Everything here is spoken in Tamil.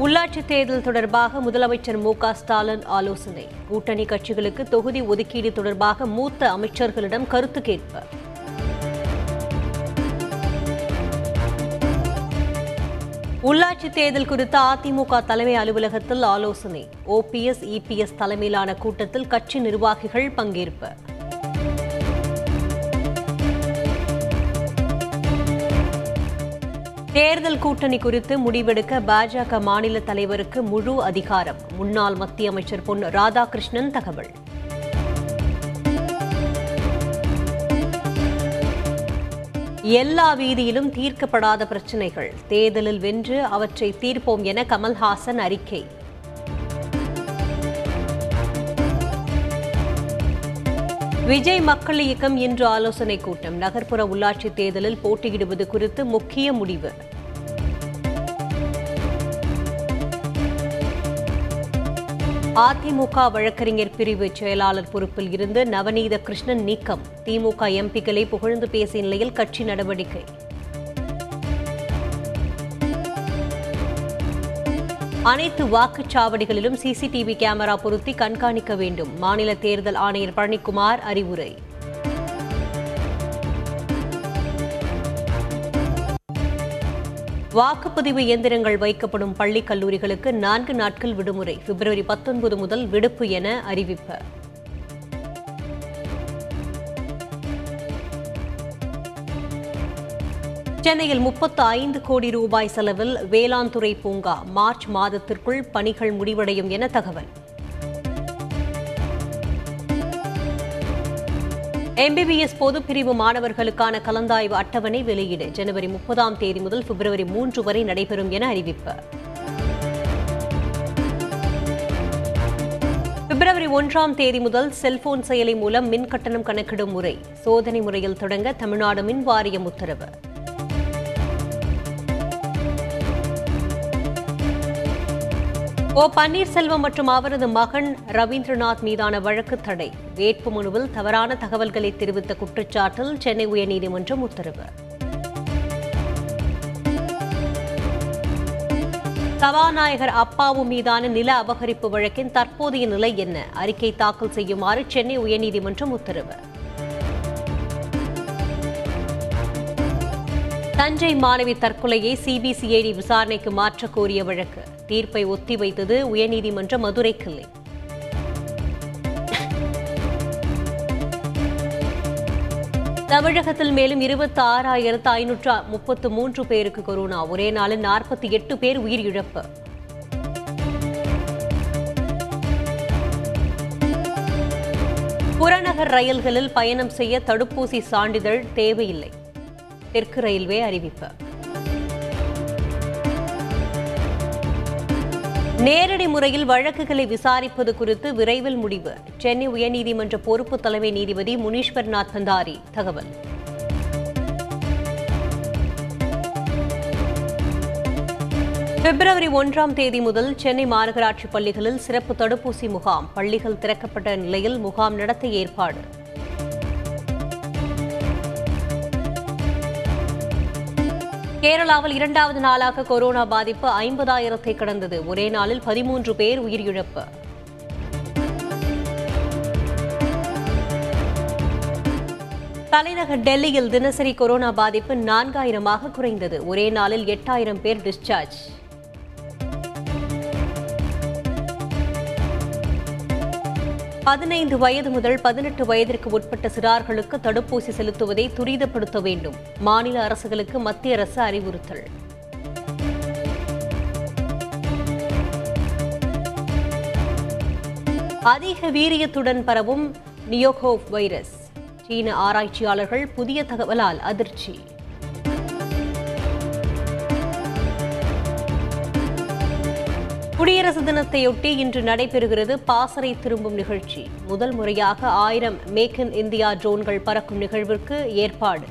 உள்ளாட்சி தேர்தல் தொடர்பாக முதலமைச்சர் மு க ஸ்டாலின் ஆலோசனை. கூட்டணி கட்சிகளுக்கு தொகுதி ஒதுக்கீடு தொடர்பாக மூத்த அமைச்சர்களிடம் கருத்து கேட்பு. உள்ளாட்சி தேர்தல் குறித்து அதிமுக தலைமை அலுவலகத்தில் ஆலோசனை. ஓபிஎஸ் இபிஎஸ் தலைமையிலான கூட்டத்தில் கட்சி நிர்வாகிகள் பங்கேற்பு. தேர்தல் கூட்டணி குறித்து முடிவெடுக்க பாஜக மாநில தலைவருக்கு முழு அதிகாரம். முன்னாள் மத்திய அமைச்சர் பொன் ராதாகிருஷ்ணன் தகவல். எல்லா வீதியிலும் தீர்க்கப்படாத பிரச்சினைகள். தேர்தலில் வென்று அவற்றை தீர்ப்போம் என கமல்ஹாசன் அறிக்கை. விஜய் மக்கள் இயக்கம் இன்று ஆலோசனை கூட்டம். நகர்ப்புற உள்ளாட்சி தேர்தலில் போட்டியிடுவது குறித்து முக்கிய முடிவு. அதிமுக வழக்கறிஞர் பிரிவு செயலாளர் பொறுப்பில் இருந்து நவநீத கிருஷ்ணன் நீக்கம். திமுக எம்பிக்களை புகழ்ந்து பேசிய நிலையில் கட்சி நடவடிக்கை. அனைத்து வாக்குச்சாவடிகளிலும் சிசிடிவி கேமரா பொருத்தி கண்காணிக்க வேண்டும். மாநில தேர்தல் ஆணையர் பழனிக்குமார் அறிவுரை. வாக்குப்பதிவு இயந்திரங்கள் வைக்கப்படும் பள்ளி கல்லூரிகளுக்கு நான்கு நாட்கள் விடுமுறை. பிப்ரவரி பத்தொன்பது முதல் விடுப்பு என அறிவிப்பு. சென்னையில் முப்பத்து ஐந்து கோடி ரூபாய் செலவில் வேளாண் துறை பூங்கா மார்ச் மாதத்திற்குள் பணிகள் முடிவடையும் என தகவல். எம்பிபிஎஸ் பொதுப்பிரிவு மாணவர்களுக்கான கலந்தாய்வு அட்டவணை வெளியீடு. ஜனவரி முப்பதாம் தேதி முதல் பிப்ரவரி மூன்று வரை நடைபெறும் என அறிவிப்பு. பிப்ரவரி ஒன்றாம் தேதி முதல் செல்போன் செயலி மூலம் மின் கட்டணம் கணக்கிடும் முறை. சோதனை முறையில் தொடங்க தமிழ்நாடு மின் வாரியம் உத்தரவு. ஓ பன்னீர்செல்வம் மற்றும் அவரது மகன் ரவீந்திரநாத் மீதான வழக்கு தடை. வேட்புமனுவில் தவறான தகவல்களை தெரிவித்த குற்றச்சாட்டில் சென்னை உயர்நீதிமன்றம் உத்தரவு. சபாநாயகர் அப்பாவு மீதான நில அபகரிப்பு வழக்கின் தற்போதைய நிலை என்ன? அறிக்கை தாக்கல் செய்யுமாறு சென்னை உயர்நீதிமன்றம் உத்தரவு. தஞ்சை மாணவி தற்கொலையை சிபிசிஐடி விசாரணைக்கு மாற்ற கோரிய வழக்கு. தீர்ப்பை ஒத்திவைத்தது உயர்நீதிமன்ற மதுரை கிளை தமிழகத்தில் மேலும் இருபத்தி ஆறாயிரத்து ஐநூற்று முப்பத்து மூன்று பேருக்கு கொரோனா. ஒரே நாளில் நாற்பத்தி எட்டு பேர் உயிரிழப்பு. புறநகர் ரயில்களில் பயணம் செய்ய தடுப்பூசி சான்றிதழ் தேவையில்லை. தெற்கு ரயில்வே அறிவிப்பு. நேரடி முறையில் வழக்குகளை விசாரிப்பது குறித்து விரைவில் முடிவு. சென்னை உயர்நீதிமன்ற பொறுப்பு தலைமை நீதிபதி முனீஸ்வர்நாத் பந்தாரி தகவல். பிப்ரவரி ஒன்றாம் தேதி முதல் சென்னை மாநகராட்சி பள்ளிகளில் சிறப்பு தடுப்பூசி முகாம். பள்ளிகள் திறக்கப்பட்ட நிலையில் முகாம் நடத்த ஏற்பாடு. கேரளாவில் இரண்டாவது நாளாக கொரோனா பாதிப்பு ஐம்பதாயிரத்தை கடந்தது. ஒரே நாளில் பதிமூன்று பேர் உயிரிழப்பு. தலைநகர் டெல்லியில் தினசரி கொரோனா பாதிப்பு நான்காயிரமாக குறைந்தது. ஒரே நாளில் எட்டாயிரம் பேர் டிஸ்சார்ஜ். பதினைந்து வயது முதல் பதினெட்டு வயதிற்கு உட்பட்ட சிறார்களுக்கு தடுப்பூசி செலுத்துவதை துரிதப்படுத்த வேண்டும். மாநில அரசுகளுக்கு மத்திய அரசு அறிவுறுத்தல். அதிக வீரியத்துடன் பரவும் நியோகோவ் வைரஸ். சீன ஆராய்ச்சியாளர்கள் புதிய தகவலால் அதிர்ச்சி. குடியரசு தினத்தையொட்டி இன்று நடைபெறுகிறது பாசறை திரும்பும் நிகழ்ச்சி. முதல் முறையாக ஆயிரம் மேக் இன் இந்தியா ட்ரோன்கள் பறக்கும் நிகழ்விற்கு ஏற்பாடு.